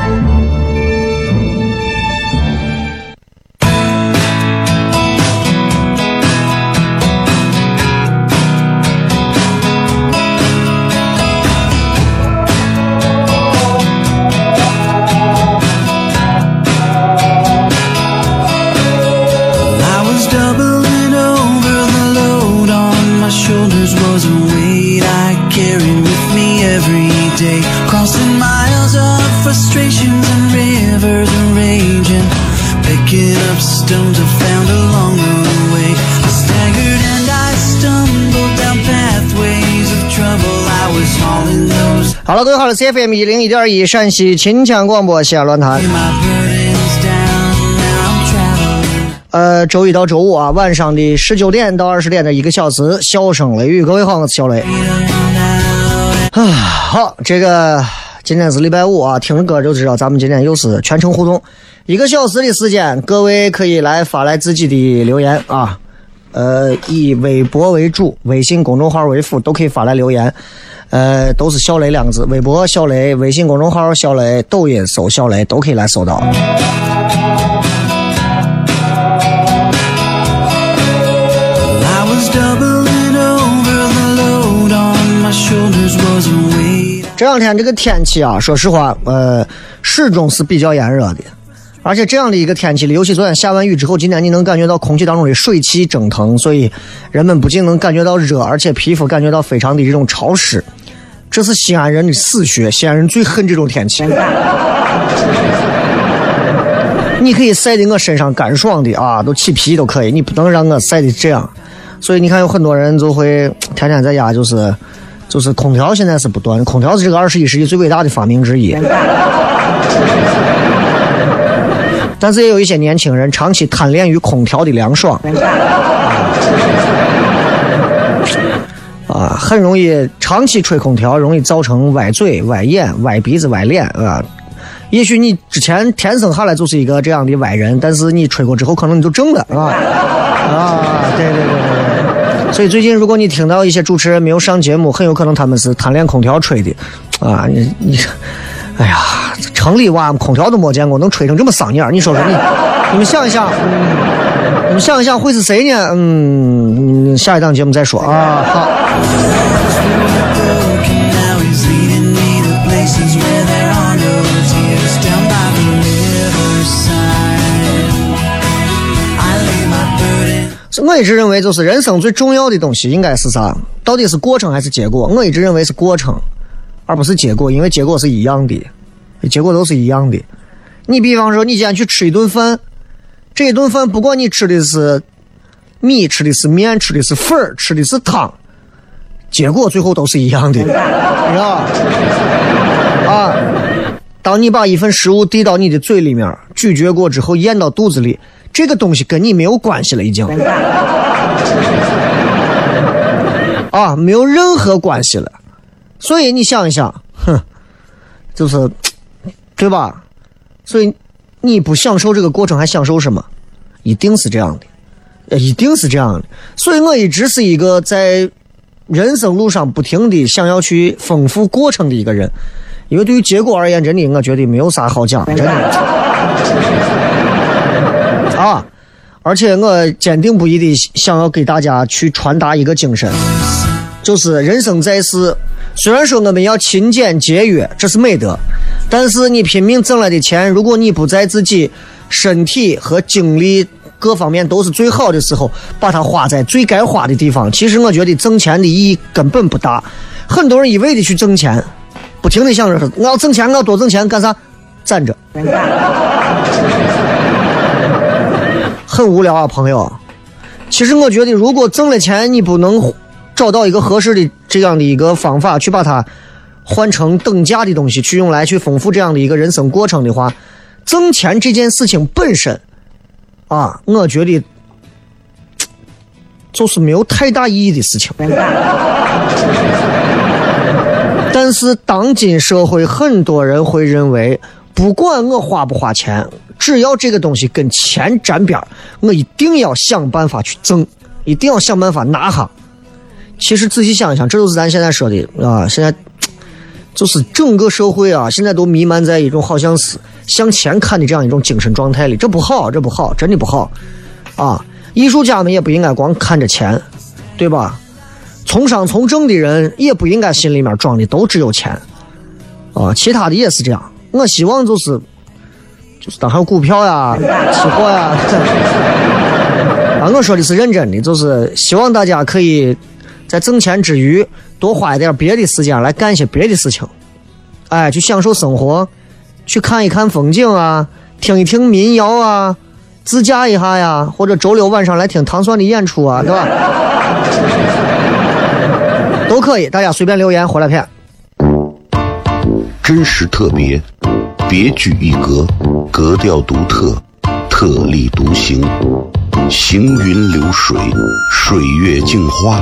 好了，各位好，是 CFM 一零一点一陕西秦腔广播西安论坛。呃，周一到周五啊，晚上的十九点到二十点的一个小时，笑声雷雨。各位好，我是小雷。啊，好，这个今天是礼拜五啊，听着歌就知道咱们今天又是全程互动，一个小时的时间，各位可以来发来自己的留言啊。呃，以微博为主，微信公众号为辅，都可以发来留言。呃，都是小雷两个字，微博小雷，微信公众号小雷，抖音搜小雷，都可以来搜到。这两天这个天气啊，说实话，呃，始终是比较炎热的，而且这样的一个天气里，尤其昨天下完雨之后，今天你能感觉到空气当中的水汽蒸腾，所以人们不仅能感觉到热，而且皮肤感觉到非常的这种潮湿。这是西安人的死穴，西安人最恨这种天气。你可以晒得我身上干爽的啊，都起皮都可以，你不能让我晒的这样。所以你看，有很多人就会天天在家就是。就是空调现在是不断，空调是这个二十一世纪最伟大的发明之一。但是也有一些年轻人长期贪恋于空调的凉爽，啊，很容易长期吹空调，容易造成歪嘴、歪眼、歪鼻子、歪脸啊。也许你之前天生下来就是一个这样的歪人，但是你吹过之后，可能你就正了啊啊！对对对对对。所以最近，如果你听到一些主持人没有上节目，很有可能他们是贪恋空调吹的，啊，你你，哎呀，城里娃空调都没见过，能吹成这么丧眼你说说你，你们想一想，你们想一想会是谁呢？嗯，下一档节目再说啊。好，so 我一直认为，就是人生最重要的东西应该是啥？到底是过程还是结果？我一直认为是过程，而不是结果，因为结果是一样的，结果都是一样的。你比方说，你今天去吃一顿饭，这一顿饭不管你吃的是米，吃的是面，吃的是粉，吃的是汤，结果最后都是一样的，是吧？啊，当你把一份食物递到你的嘴里面，咀嚼过之后咽到肚子里，这个东西跟你没有关系了，已经。啊，没有任何关系了。所以你想一想，哼，就是，对吧？所以你不享受这个过程，还享受什么？一定是这样的。一定是这样的。所以我一直是一个在人生路上不停的想要去丰富过程的一个人，因为对于结果而言，真的我觉得没有啥好讲，真的 啊。而且我坚定不移的想要给大家去传达一个精神，就是人生在世，虽然说我们要勤俭节约，这是美德，但是你拼命挣来的钱，如果你不在自己身体和精力各方面都是最好的时候，把它花在最该花的地方，其实我觉得挣钱的意义根本不大。很多人一味的去挣钱，不停的想着我要挣钱，我要多挣钱，干啥？攒着。很无聊啊，朋友。其实我觉得，如果挣了钱，你不能找到一个合适的这样的一个方法去把它换成等价的东西，去用来去丰富这样的一个人生过程的话，挣钱这件事情本身啊，我觉得就是没有太大意义的事情。但是当今社会，很多人会认为，不管我花不花钱。只要这个东西跟钱沾边我一定要想办法去挣，一定要想办法拿下。其实仔细想一想，这就是咱现在说的啊，现在就是整个社会啊，现在都弥漫在一种好像是向前看的这样一种精神状态里，这不好，这不好，真的不好啊！艺术家们也不应该光看着钱，对吧？从商从政的人也不应该心里面装的都只有钱啊，其他的也是这样。我希望就是。就是当还有股票呀、期货呀，啊，我说的是认真的，就是希望大家可以在挣钱之余多花一点别的时间来干些别的事情，哎，去享受生活，去看一看风景啊，听一听民谣啊，自驾一下呀，或者周六晚上来听唐蒜的演出啊，对吧？都可以，大家随便留言，回来片。真实特别。别具一格，格调独特，特立独行，行云流水，水月镜花，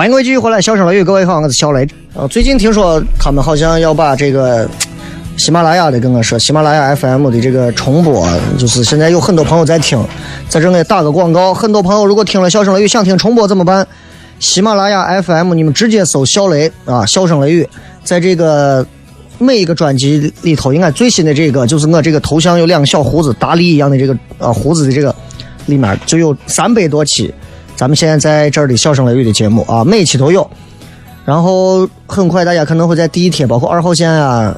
欢迎各位继续回来，笑声雷雨，各位好，我是小雷。呃，最近听说他们好像要把这个喜马拉雅的跟我说，喜马拉雅 FM 的这个重播，就是现在有很多朋友在听，在这里打个广告。很多朋友如果听了笑声雷雨想听重播怎么办？喜马拉雅 FM 你们直接搜小雷啊，笑声雷雨，在这个每一个专辑里头，应该最新的这个就是我这个头像有两个小胡子，大力一样的这个啊胡子的这个里面就有三百多期。咱们现在在这儿的笑声雷雨的节目啊，每期都有。然后很快大家可能会在地铁，包括二号线啊，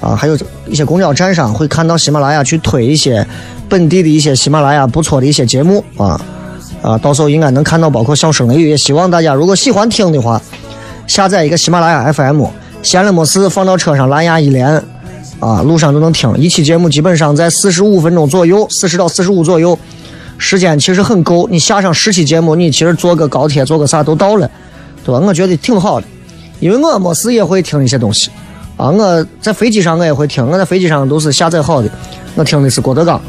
啊，还有一些公交站上会看到喜马拉雅去推一些本地的一些喜马拉雅不错的一些节目啊啊，到时候应该能看到，包括笑声雷雨。也希望大家如果喜欢听的话，下载一个喜马拉雅 FM，闲了没事放到车上，蓝牙一连啊，路上都能听。一期节目基本上在四十五分钟左右，四十到四十五左右。时间其实很够，你下上十期节目，你其实坐个高铁坐个啥都到了，对吧？我觉得挺好的，因为我没事也会听一些东西啊。我在飞机上我也会听，我在飞机上都是下载好的，我听的是郭德纲。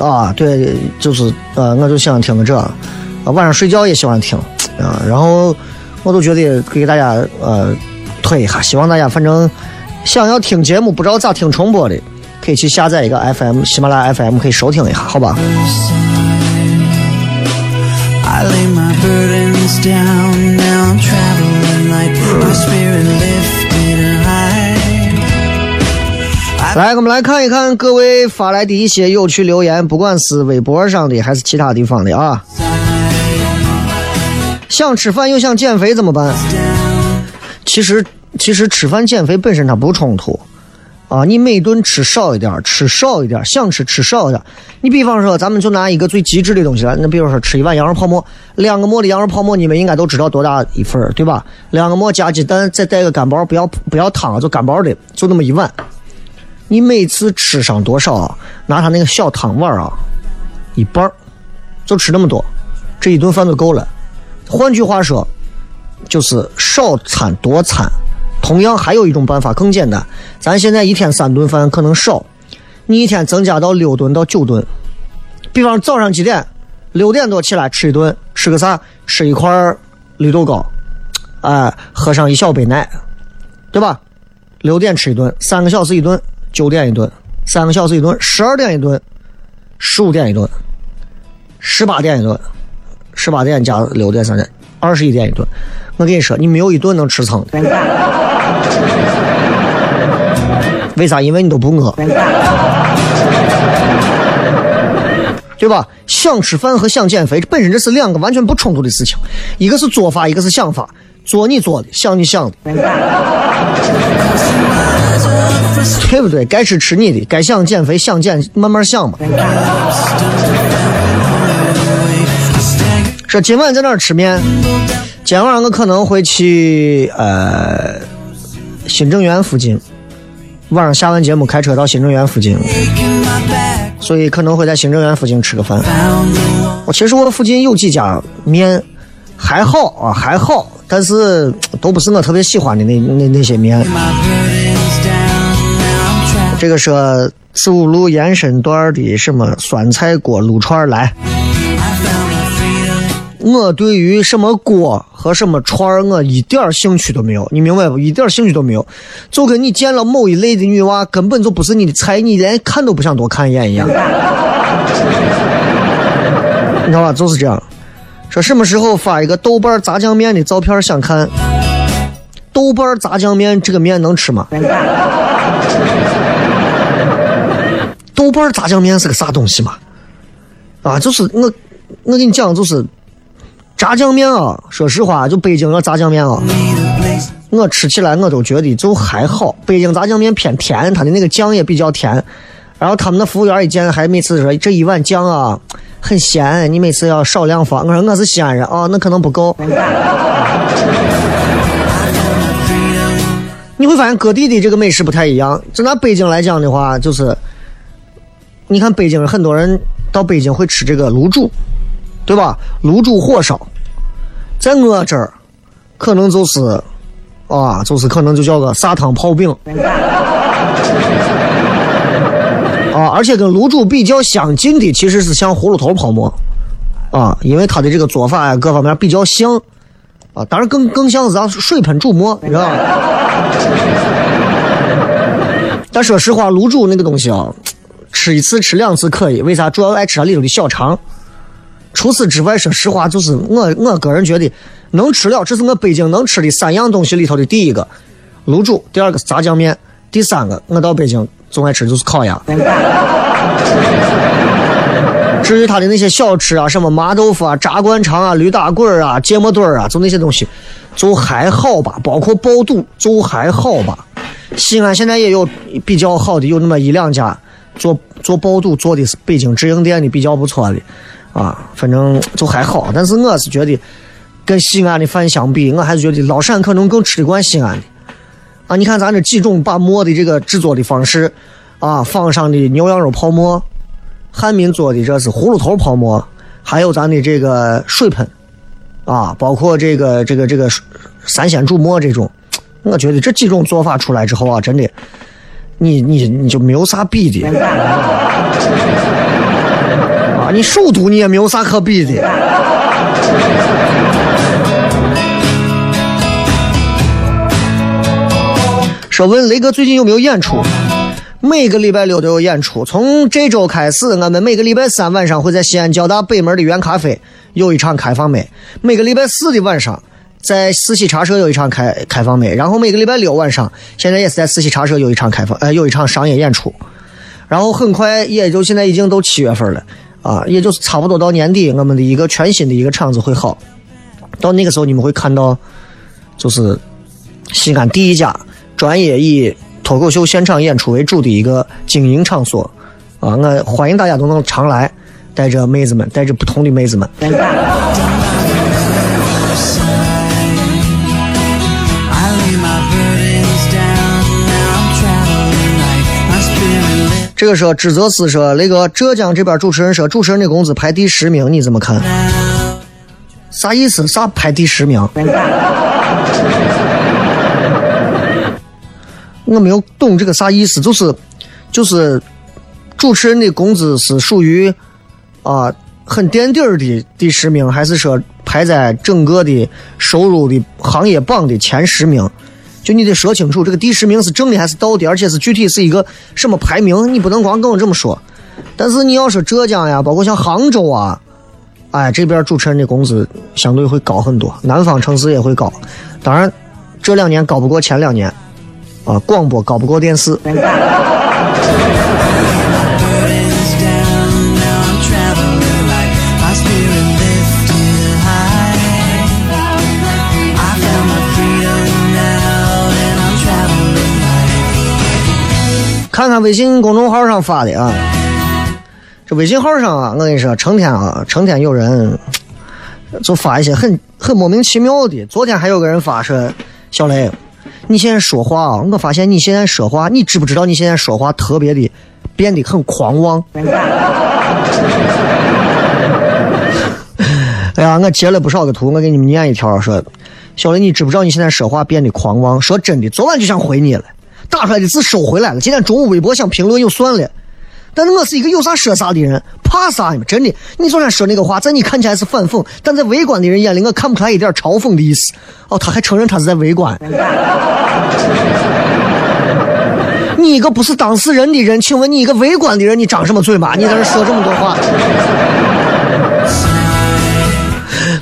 啊，对，就是呃，我就喜欢听个这，啊，晚上睡觉也喜欢听啊，然后我都觉得给大家呃推一下，希望大家反正想要听节目不知道咋听重播的，可以去下载一个 FM 喜马拉雅 FM 可以收听一下，好吧？I lay my burdens down. Now I'm traveling light. My spirit lifted high. 来，我们来看一看各位发来的一些有趣留言，不管是微博上的还是其他地方的啊。想吃饭又想减肥怎么办？其实，其实吃饭减肥本身它不冲突啊。你每顿吃少一点，吃少一点，想吃吃少一点。你比方说，咱们就拿一个最极致的东西来，那比如说吃一碗羊肉泡馍，两个馍的羊肉泡馍，你们应该都知道多大一份对吧？两个馍加鸡蛋，再带个干包，不要不要汤，就干包的，就那么一碗。你每次吃上多少啊？拿他那个小汤碗啊，一半儿就吃那么多，这一顿饭就够了。换句话说，就是少餐多餐。同样还有一种办法更简单，咱现在一天三顿饭可能少，你一天增加到六顿到九顿。比方早上几点？六点多起来吃一顿，吃个啥？吃一块绿豆糕，哎，喝上一小杯奶，对吧？六点吃一顿，三个小时一顿。九点一顿，三个小时一顿；十二点一顿，十五点一顿，十八点一顿，十八点加六点三点，二十一点一顿。我跟你说，你没有一顿能吃撑的。为啥？因为你都不饿，对吧？想吃饭和想减肥本身这是两个完全不冲突的事情，一个是做法，一个是想法。做你做的，想你想的。对不对？该吃吃你的，该想减肥想减慢慢想嘛。说今晚在哪儿吃面？今晚我可能会去呃新政园附近，晚上下完节目开车到新政园附近，所以可能会在新政园附近吃个饭。我其实我附近有几家面还好啊，还好，但是都不是我特别喜欢的那那那些面。这个是四五路延伸段的什么酸菜锅撸串来。我对于什么锅和什么串儿，我一点兴趣都没有，你明白不？一点兴趣都没有，就跟你见了某一类的女娃，根本就不是你的菜，你连看都不想多看一眼一样。你知道吧？就是这样。说什么时候发一个豆瓣炸酱面的照片想看？豆瓣炸酱面这个面能吃吗？豆瓣炸酱面是个啥东西嘛？啊，就是我，我跟你讲，就是炸酱面啊。说实话，就北京的炸酱面啊，我吃起来我都觉得就还好。北京炸酱面偏甜，它的那个酱也比较甜。然后他们的服务员一见，还每次说这一碗酱啊很咸，你每次要少量放。我说我是西安人啊，那可能不够。你会发现各地的这个美食不太一样。就拿北京来讲的话，就是。你看北京很多人到北京会吃这个卤煮，对吧？卤煮火烧，在我这儿可能就是啊，就是可能就叫个砂汤泡饼啊，而且跟卤煮比较相近的其实是像葫芦头泡馍啊，因为它的这个做法呀各方面比较像啊，当然更更像是咱水盆煮馍，你知道吧？但说实话，卤煮那个东西啊。吃一次吃两次可以，为啥？主要爱吃它里头的小肠。除此之外，说实话，就是我我个人觉得能吃了，这是我北京能吃的三样东西里头的第一个，卤煮；第二个是炸酱面；第三个，我到北京总爱吃就是烤鸭。至于他的那些小吃啊，什么麻豆腐啊、炸灌肠啊、驴打滚儿啊、芥末墩儿啊，就那些东西，就还好吧。包括爆肚，就还好吧。西安现在也有比较好的，有那么一两家。做做爆肚做的是北京直营店的比较不错的，啊，反正就还好。但是我是觉得跟西安的饭相比，我还是觉得老陕可能更吃得惯西安的。啊，你看咱这几种把馍的这个制作的方式，啊，坊上的牛羊肉泡馍，汉民做的这是葫芦头泡馍，还有咱的这个水盆，啊，包括这个这个这个三鲜煮馍这种，我觉得这几种做法出来之后啊，真的，你你你就没有啥比的。你首都你也没有啥可比的。说问雷哥最近有没有演出？每个礼拜六都有演出。从这周开始，我们每个礼拜三晚上会在西安交大北门的原咖啡有一场开放麦；每个礼拜四的晚上在四喜茶社有一场开开放麦。然后每个礼拜六晚上，现在也是在四喜茶社有一场开放，呃，有一场商业演出。然后很快，也就现在已经都七月份了，啊，也就是差不多到年底，我们的一个全新的一个场子会好。到那个时候，你们会看到，就是西安第一家专业以脱口秀现场演出为主的一个经营场所，啊，我欢迎大家都能常来，带着妹子们，带着不同的妹子们。这个说指责斯说，那个浙江这边主持人说，主持人的工资排第十名，你怎么看？啥意思？啥排第十名？我没有懂这个啥意思，就是就是主持人的工资是属于啊、很垫底儿的第十名，还是说排在整个的收入的行业榜的前十名？就你得说清楚，这个第十名是正的还是倒的，而且是具体是一个什么排名，你不能光跟我这么说。但是你要说浙江呀，包括像杭州啊，哎，这边主持人的工资相对会高很多，南方城市也会高。当然，这两年高不过前两年，啊，广播高不过电视。看看微信公众号上发的啊，这微信号上啊，我跟你说，成天啊，成天有人就发一些很很莫名其妙的。昨天还有个人发说，小雷，你现在说话啊，我发现你现在说话，你知不知道你现在说话特别的变得很狂妄？哎呀，我截了不少个图，我给你们念一条，说，小雷，你知不知道你现在说话变得狂妄？说真的，昨晚就想回你了，打出来的字收回来了，今天中午微博想评论又算了。但是我是一个有啥说啥的人，怕啥呢？真的，你昨天说那个话，在你看起来是反讽，但在围观的人眼里，我看不出来一点嘲讽的意思。哦，他还承认他是在围观。你一个不是当事人的人，请问你一个围观的人，你张什么嘴嘛？你在这说这么多话。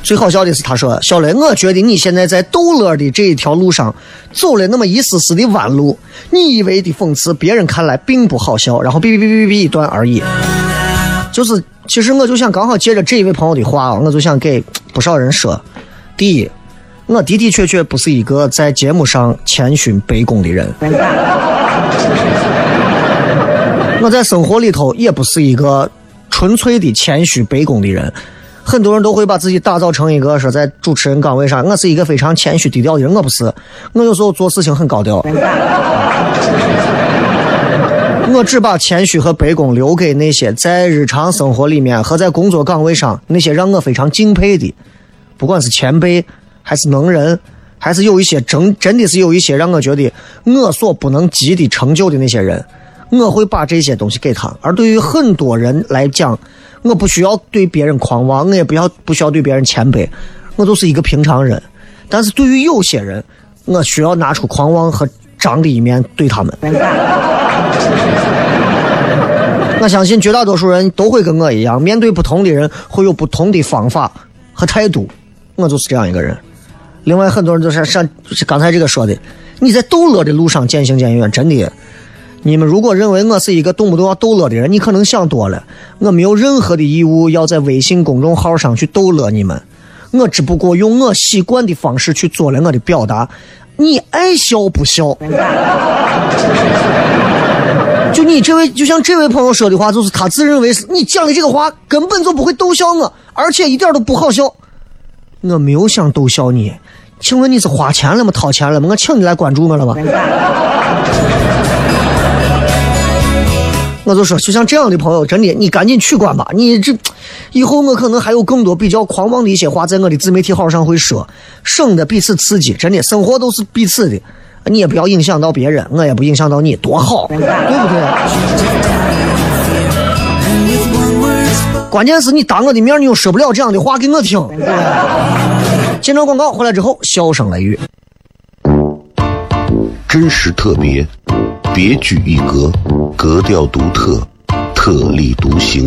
最好笑的是，他说：“小雷，我觉得你现在在逗乐的这一条路上走了那么一丝丝的弯路，你以为的讽刺，别人看来并不好笑。”然后哔哔哔哔哔一段而已。就是，其实我就想刚好借着这一位朋友的话，我就想给不少人说：第一，我的的确确不是一个在节目上谦逊卑躬的人。我在生活里头也不是一个纯粹的谦虚卑躬的人。很多人都会把自己打造成一个说在主持人岗位上，我是一个非常谦虚低调的人。我不是，我有时候做事情很高调。我只把谦虚和卑躬留给那些在日常生活里面和在工作岗位上那些让我非常敬佩的，不管是前辈还是能人，还是有一些真真的是有一些让我觉得我所不能及的成就的那些人，我会把这些东西给他。而对于很多人来讲，我不需要对别人狂妄，我也不要不需要对别人谦卑，我就是一个平常人。但是对于有些人，我需要拿出狂妄和张的一面对他们。我相信绝大多数人都会跟我一样，面对不同的人会有不同的方法和态度。我就是这样一个人。另外，很多人就是像刚才这个说的，你在逗乐的路上渐行渐远，真的。你们如果认为我是一个动不动要逗乐的人，你可能想多了。我没有任何的义务要在微信公众号上去逗乐你们，我只不过用我习惯的方式去做了我的表达。你爱笑不笑？就你这位，就像这位朋友说的话，就是他自认为是你讲的这个话根本就不会逗笑我，而且一点都不好笑。我没有想逗笑你，请问你是花钱了吗？掏钱了吗？我请你来关注我了吗？我就说，就像这样的朋友，真的，你赶紧取关吧。你这以后我可能还有更多比较狂妄的一些话，在我的自媒体号上会说，省得彼此刺激。真的，生活都是彼此的，你也不要影响到别人，我也不影响到你，多好，对不对？关键是你当我的面，你又说不了这样的话给我听。见着广告回来之后，笑声雷雨，真实特别，别具一格，格调独特，特立独行，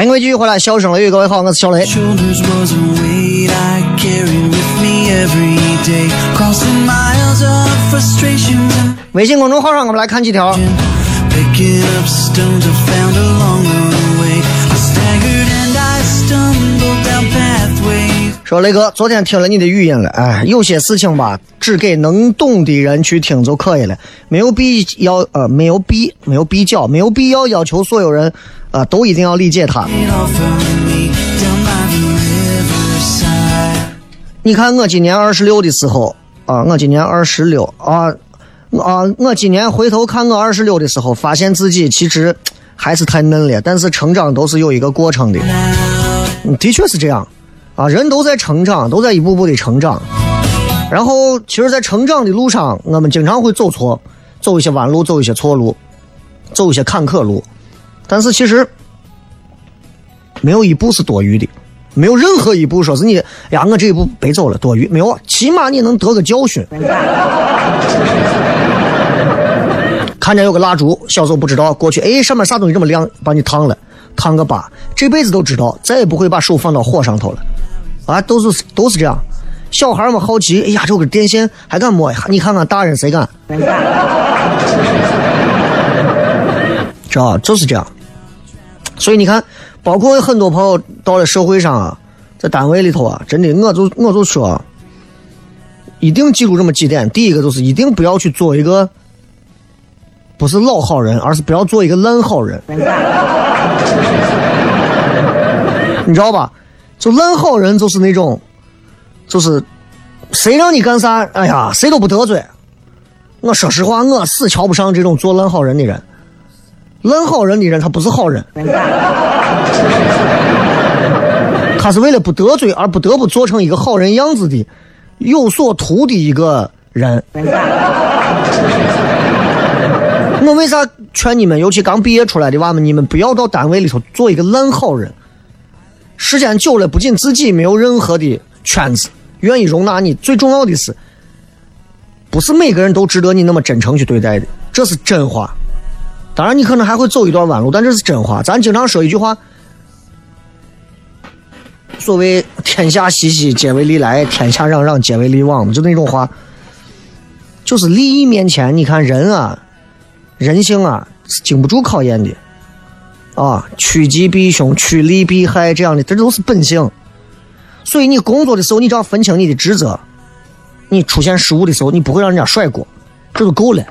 欢迎各位继续回来，笑声雷雨，各位好，我是小雷。微信公众号上，我们来看几条。说雷哥，昨天听了你的语音了，哎，有些事情吧，只给能懂的人去听就可以了，没有必要，呃，没有必，没有必要，没有必要要求所有人啊，都一定要理解他。你看我今年二十六的时候啊，我今年二十六啊啊，我今年回头看我二十六的时候，发现自己其实还是太嫩了，但是成长都是有一个过程的，的确是这样啊，人都在成长，都在一步步的成长。然后，其实，在成长的路上，我们经常会走错，走一些弯路，走一些错路，走一些坎坷路。但是，其实没有一步是多余的，没有任何一步说是你哎呀，我这一步白走了，多余没有，起码你能得个教训。看见有个蜡烛，小时候不知道，过去哎上面啥东西这么亮，把你烫了，烫个疤，这辈子都知道，再也不会把手放到火上头了，啊，都是都是这样。小孩们好奇，哎呀，这有个电线还敢摸一下？你看看大人谁敢？知道就是这样。所以你看，包括很多朋友到了社会上啊，在单位里头啊，真的，我就我就说，一定记住这么几点。第一个就是一定不要去做一个不是老好人，而是不要做一个烂好人。你知道吧？就烂好人就是那种，就是谁让你干啥，哎呀，谁都不得罪。我说实话，我死瞧不上这种做烂好人的人。烂好人的人，他不是好人，他是为了不得罪而不得不做成一个好人样子的有所图的一个人。我为啥劝你们，尤其刚毕业出来的娃们，你们不要到单位里头做一个烂好人。时间久了，不仅自己没有任何的圈子愿意容纳你，最重要的是，不是每个人都值得你那么真诚去对待的，这是真话。当然，你可能还会走一段弯路，但这是真话。咱经常说一句话，所谓“天下熙熙，皆为利来；天下攘攘，皆为利往”，就那种话，就是利益面前，你看人啊，人性啊是经不住考验的啊，趋吉避凶，趋利避害这样的，这都是本性。所以你工作的时候，你只要分清你的职责，你出现失误的时候，你不会让人家甩锅，这就够了。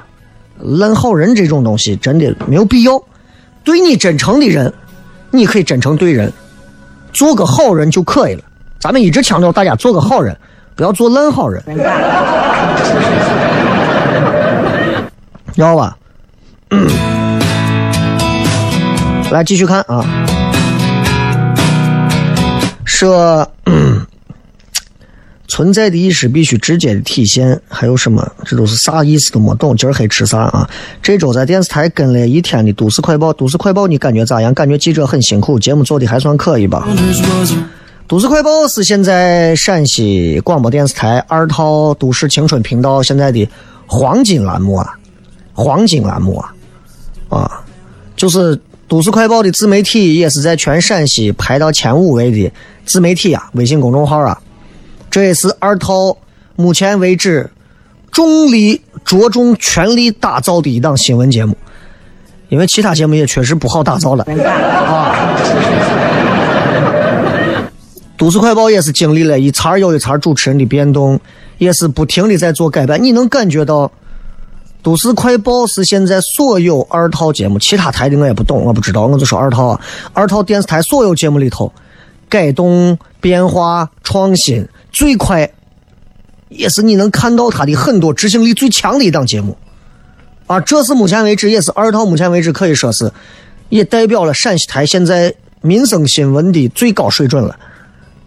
烂好人这种东西真的没有必要。对你真诚的人，你可以真诚对人，做个好人就可以了。咱们一直强调大家做个好人，不要做烂好人，知道吧？来继续看啊，说。存在的意识必须直接的体现，还有什么？这都是啥意思都没懂。今儿黑吃啥啊？这周在电视台跟了一天的《都市快报》，《都市快报》你感觉咋样？感觉记者很辛苦，节目做的还算可以吧？《都市快报》是现在陕西广播电视台二套都市青春频道现在的黄金栏目啊，黄金栏目啊，啊，就是《都市快报》的自媒体也是在全陕西排到前五位的自媒体啊，微信公众号啊。这也是二套目前为止重力着重全力打造的一档新闻节目，因为其他节目也确实不好打造了啊。都市快报也是经历了一茬又一茬主持人的变动，也是不停的在做改版。你能感觉到，都市快报是现在所有二套节目，其他台的我也不懂，我不知道，我就说二套啊，二套电视台所有节目里头改动、变化、创新。最快，也是你能看到他的很多执行力最强的一档节目，啊，这是目前为止也是二套目前为止可以说是，也代表了陕西台现在民生新闻的最高水准了，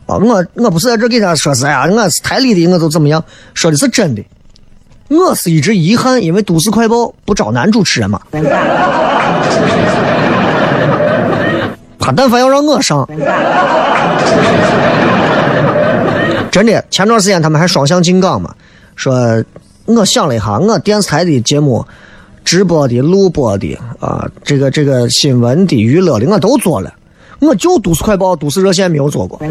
啊，我我不是在这给他说是哎呀，我是台里的，我就怎么样，说的是真的，我是一直遗憾，因为都市快报不招男主持人嘛，他但凡要让我上。真的，前段时间他们还双向进岗嘛？说，我想了一下，我电视台的节目，直播的、录播的啊，这个这个新闻的、娱乐的，我都做了，我就都市快报、都市热线没有做过。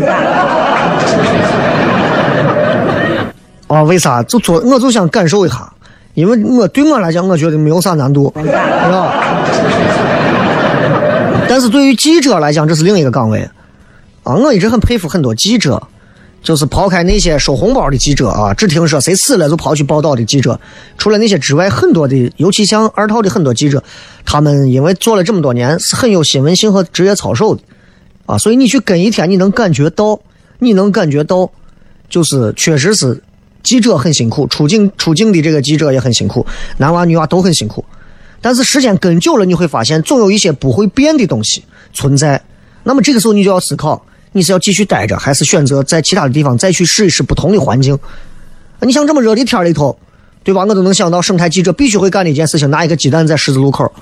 啊，为啥？就做，我就想感受一下，因为我对我来讲，我觉得没有啥难度，是吧？但是对于记者来讲，这是另一个岗位啊！我一直很佩服很多记者。就是抛开那些收红包的记者啊，只听说谁死了就跑去报道的记者，除了那些之外，很多的，尤其像二套的很多记者，他们因为做了这么多年，是很有新闻性和职业操守的，啊，所以你去跟一天，你能感觉到，你能感觉到，就是确实是记者很辛苦，出境出境的这个记者也很辛苦，男娃女娃都很辛苦，但是时间跟久了，你会发现总有一些不会变的东西存在，那么这个时候你就要思考。你是要继续待着，还是选择在其他的地方再去试一试不同的环境？你像这么热的天里头，对吧？我都能想到省台记者必须会干的一件事情：拿一个鸡蛋在十字路口。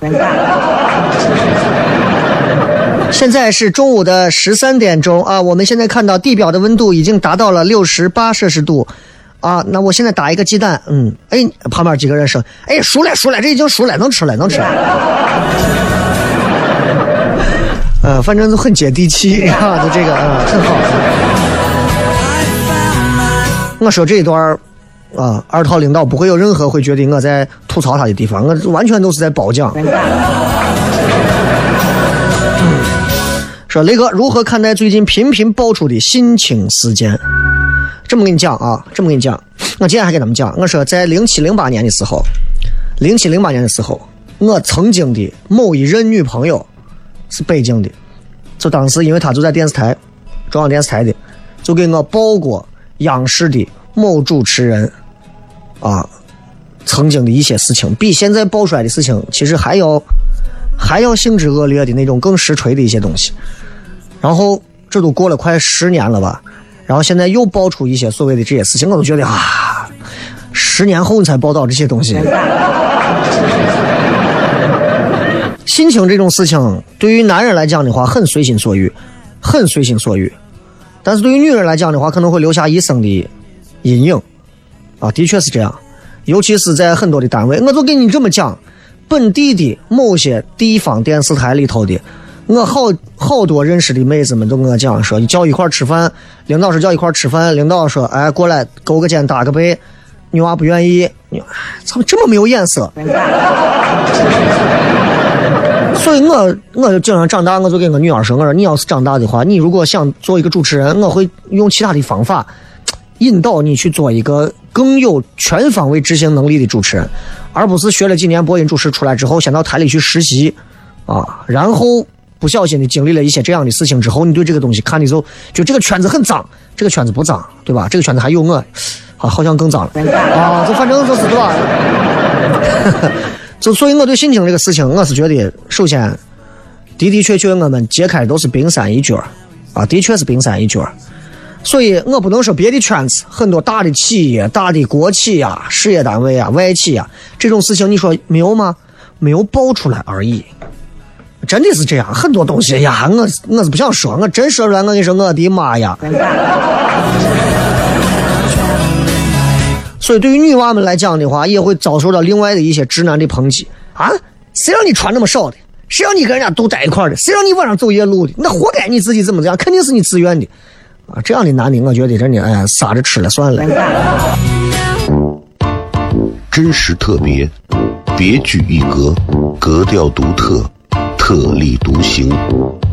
现在是中午的十三点钟啊，我们现在看到地表的温度已经达到了六十八摄氏度啊。那我现在打一个鸡蛋，嗯，哎，旁边几个人说，哎，熟了，熟了，这已经熟了，能吃了，能吃了。呃，反正就很接地气 啊，就这个啊，很好。我说这一段啊，二套领导不会有任何会觉得我在吐槽他的地方，我完全都是在褒奖。说雷哥如何看待最近频频爆出的性侵事件？这么跟你讲啊，这么跟你讲，我今天还跟他们讲，我说在零七零八年的时候，零七零八年的时候，我曾经的某一任女朋友。是北京的，就当时因为他就在电视台，中央电视台的，就给我报过央视的某主持人，啊，曾经的一些事情，比现在爆出来的事情其实还要还要性质恶劣的那种更实锤的一些东西。然后这都过了快十年了吧，然后现在又爆出一些所谓的这些事情，我都觉得啊，十年后你才报道这些东西。性情这种事情，对于男人来讲的话，很随心所欲，很随心所欲；但是对于女人来讲的话，可能会留下一生的阴影。啊，的确是这样，尤其是在很多的单位，我就跟你这么讲，本地的某些地方电视台里头的，我好好多认识的妹子们都跟我讲说，你叫一块吃饭，领导说叫一块吃饭，领导说，哎，过来勾个肩搭个背，女娃不愿意，你怎么这么没有眼色？所以我我就经常长大，我就跟我女儿说，我说你要是长大的话，你如果想做一个主持人，我会用其他的方法引导你去做一个更有全方位执行能力的主持人，而不是学了几年播音主持出来之后，先到台里去实习啊，然后不小心的经历了一些这样的事情之后，你对这个东西看的时候，就这个圈子很脏，这个圈子不脏，对吧？这个圈子还有我，啊，好像更脏了啊，就反正就是对吧？就所以我对性情这个事情，我是觉得，首先的的确确我们揭开都是冰山一角啊，的确是冰山一角所以我不能说别的圈子很多大的企业、大的国企呀、事业单位啊、外企呀这种事情，你说没有吗？没有爆出来而已。真的是这样，很多东西呀，我我是不想说，我真说出来，我跟你说，我的妈呀！所以，对于女娃们来讲的话，也会遭受到另外的一些直男的抨击啊！谁让你穿那么少的？谁让你跟人家都在一块的？谁让你晚上走夜路的？那活该你自己怎么怎样？肯定是你自愿的啊！这样的男的，我觉得真的，哎呀，撒着吃了算了。真实特别，别具一格，格调独特，特立独行，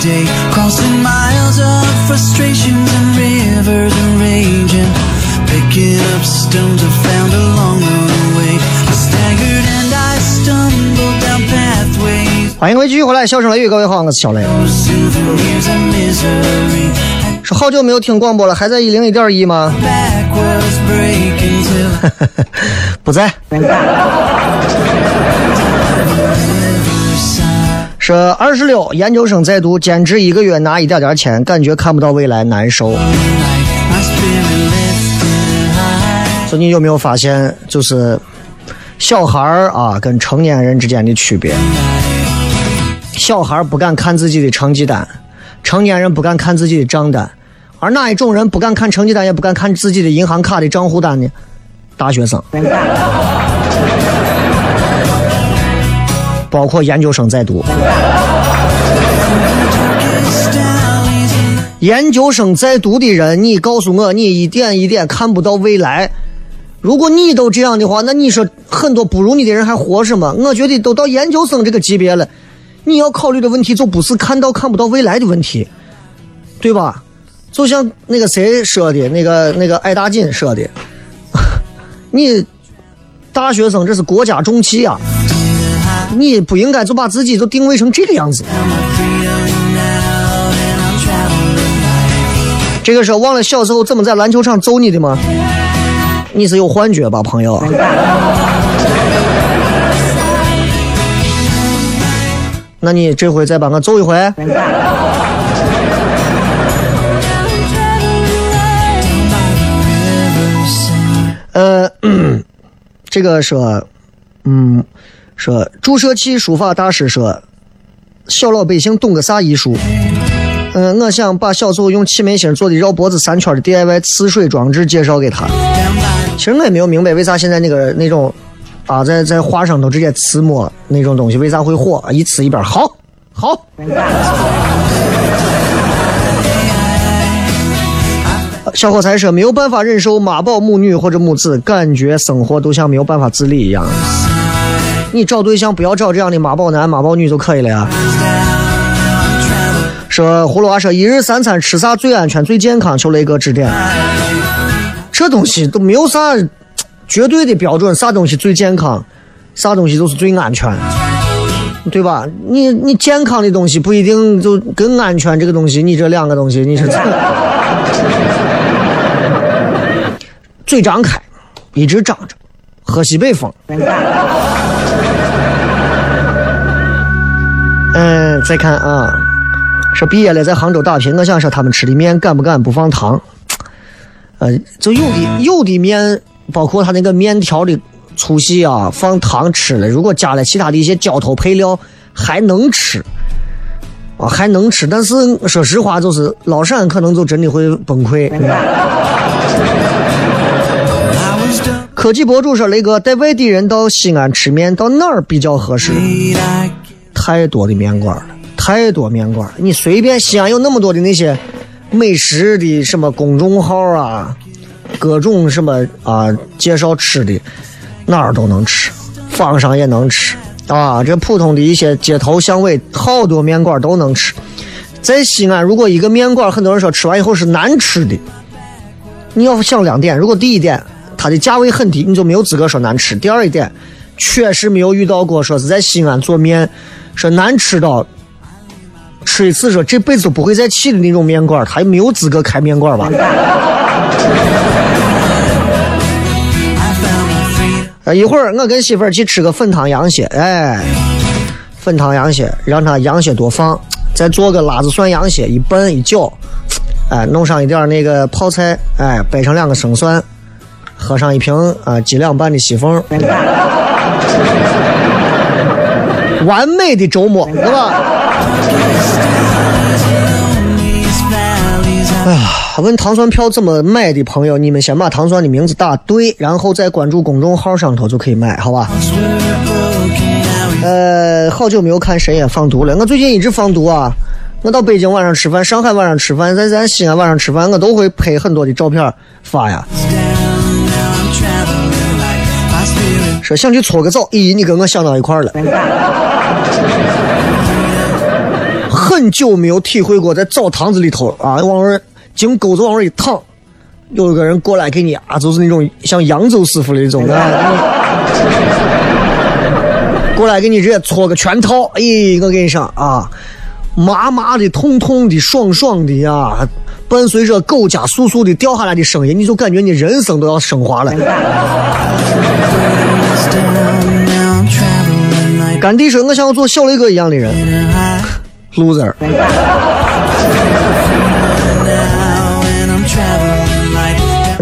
Day. Crossing miles of frustrations and rivers of rage and picking up stones I found along the way. I staggered and I stumbled down pathways. 欢迎各位继续回来，笑声雷雨，各位好，我是小雷。是好久没有听广播了，还在一零一点一吗不在。是二十六，研究生在读，兼职一个月拿一点点钱，感觉看不到未来，难受。说你有没有发现，就是小孩儿啊跟成年人之间的区别？小孩儿不敢看自己的成绩单，成年人不敢看自己的账单，而哪一种人不敢看成绩单，也不敢看自己的银行卡的账户单呢？大学生，包括研究生在读。研究生在读的人，你告诉我，你一点一点看不到未来。如果你都这样的话，那你说很多不如你的人还活什么？我觉得都到研究生这个级别了，你要考虑的问题就不是看到看不到未来的问题，对吧？就像那个谁说的，那个那个艾大金说的，你大学生这是国家重器啊，你不应该就把自己就定位成这个样子。这个时候忘了小时候怎么在篮球场揍你的吗？你是有幻觉吧，朋友？那你这回再把我揍一回？呃，这个说，嗯，说注射器书法大师说，小老百姓懂个啥艺术？嗯，我想把小时候用气门芯做的绕脖子三圈的 DIY 呲水装置介绍给他。其实我也没有明白为啥现在那个那种啊，在在画上头直接呲墨那种东西为啥会火？一呲一边好，好。小伙才说没有办法忍受妈宝母女或者母子，感觉生活都像没有办法自理一样。你找对象不要找这样的妈宝男、妈宝女就可以了呀。说葫芦娃说一日三餐吃啥最安全、最健康？求雷哥指点。这东西都没有啥绝对的标准，啥东西最健康，啥东西都是最安全，对吧？你你健康的东西不一定就跟安全这个东西，你这两个东西你是嘴张开，一直张着，喝西北风。嗯，再看啊，说毕业了在杭州打拼，我想说他们吃的面敢不敢不放糖？呃，就有的有的面，包括它那个面条的粗细啊，放糖吃了，如果加了其他的一些浇头配料，还能吃，啊还能吃。但是说实话，就是老陕可能就真的会崩溃。科技博主说：“雷哥带外地人到西安吃面，到哪儿比较合适？太多的面馆了，太多面馆。你随便西安有那么多的那些美食的什么公众号啊，各种什么啊介绍吃的，哪儿都能吃，坊上也能吃啊。这普通的一些街头巷尾，好多面馆都能吃。在西安，如果一个面馆，很多人说吃完以后是难吃的，你要想两点。如果第一点，它的价位很低，你就没有资格说难吃。第二一点，确实没有遇到过说是在西安做面说难吃到吃一次说这辈子都不会再去的那种面馆，他也没有资格开面馆吧？啊，一会儿我跟媳妇儿去吃个粉汤羊蝎，哎，粉汤羊蝎，让他羊蝎多放，再做个辣子蒜羊蝎，一拌一搅，哎，弄上一点那个泡菜，哎，掰成两个生蒜。喝上一瓶啊，几两半的西凤，完美的周末，对吧？哎呀，问糖蒜票怎么买的朋友，你们先把糖蒜的名字打对，然后再关注公众号上头就可以买，好吧？呃，好久没有看深夜放毒了，我最近一直放毒啊。我到北京晚上吃饭，上海晚上吃饭，在咱西安晚上吃饭，我都会拍很多的照片发呀。说想去搓个澡，咦，你跟我想到一块儿了。很久没有体会过在澡堂子里头啊，往那经钩子往那一躺，有一个人过来给你啊，就是那种像扬州师傅那种的，过来给你直接搓个全套。咦，我跟你说啊，麻麻的、痛痛的、爽爽的呀，伴随着狗家簌簌的掉下来的声音，你就感觉你人生都要升华了。甘地说：“我想要做小雷哥一样的人。”loser。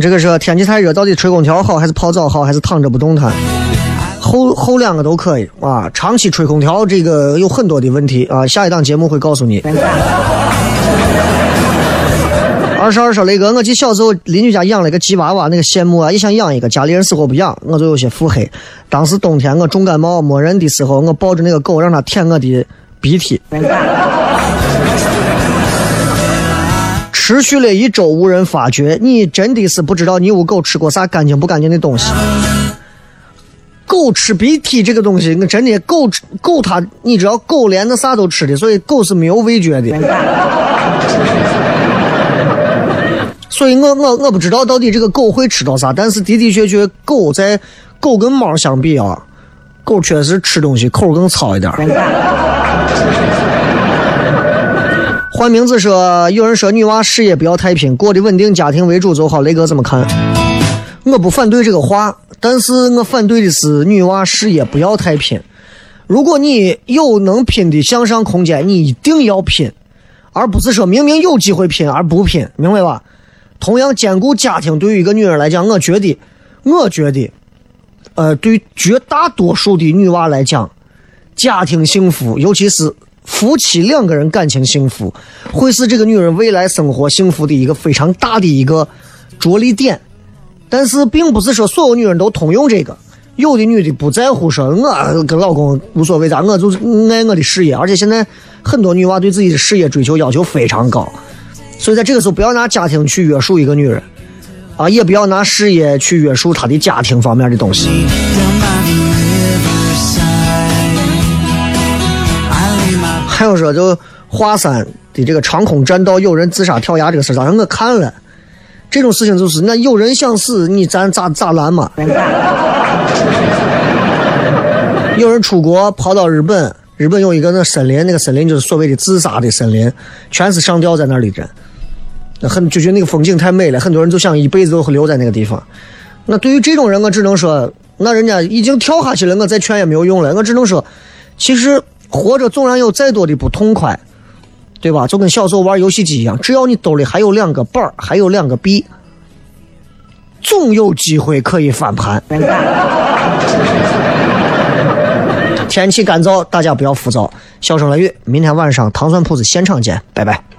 这个是天气太热，到底吹空调好还是泡澡好，还是躺着不动弹？后后两个都可以啊。长期吹空调这个有很多的问题啊。下一档节目会告诉你。二十二说雷哥，我记小时候邻居家养了个吉娃娃，那个羡慕啊，也想养一个，家里人死活不养，我就有些腹黑。当时冬天我重感冒没人的时候，我抱着那个狗让它舔我的鼻涕，持续了一周无人发觉。你真的是不知道你屋狗吃过啥干净不干净的东西。狗吃鼻涕这个东西，我真的狗吃狗它，你知道狗连那啥都吃的，所以狗是没有味觉的。所以我我我不知道到底这个狗会吃到啥，但是的的确确，狗在狗跟猫相比啊，狗确实吃东西口更糙一点。换名字说，有人说女娃事业不要太拼，过得稳定家庭为主就好。雷哥怎么看？我不反对这个话，但是我反对的是女娃事业不要太拼。如果你有能拼的向上空间，你一定要拼，而不是说明明有机会拼而不拼，明白吧？同样兼顾家庭，对于一个女人来讲，我觉得，我觉得，呃，对绝大多数的女娃来讲，家庭幸福，尤其是夫妻两个人感情幸福，会是这个女人未来生活幸福的一个非常大的一个着力点。但是，并不是说所有女人都通用这个。有的女的不在乎说，我跟老公无所谓咋，我就是爱我的事业。而且现在很多女娃对自己的事业追求要求非常高，所以在这个时候不要拿家庭去约束一个女人，啊，也不要拿事业去约束她的家庭方面的东西。还有说，就华山的这个长空栈道有人自杀跳崖这个事儿，咋让我看了？这种事情就是，那有人想死，你咱咋咋拦嘛？有人出国跑到日本，日本有一个那森林，那个森林就是所谓的自杀的森林，全是上吊在那里的人。那很就觉得那个风景太美了，很多人就想一辈子都会留在那个地方。那对于这种人，我只能说，那人家已经跳下去了，我再劝也没有用了。我只能说，其实活着纵然有再多的不痛快，对吧？就跟小时候玩游戏机一样，只要你兜里还有两个板，还有两个币，总有机会可以翻盘。天气干燥，大家不要浮躁。笑声雷雨，明天晚上糖蒜铺子现场见，拜拜。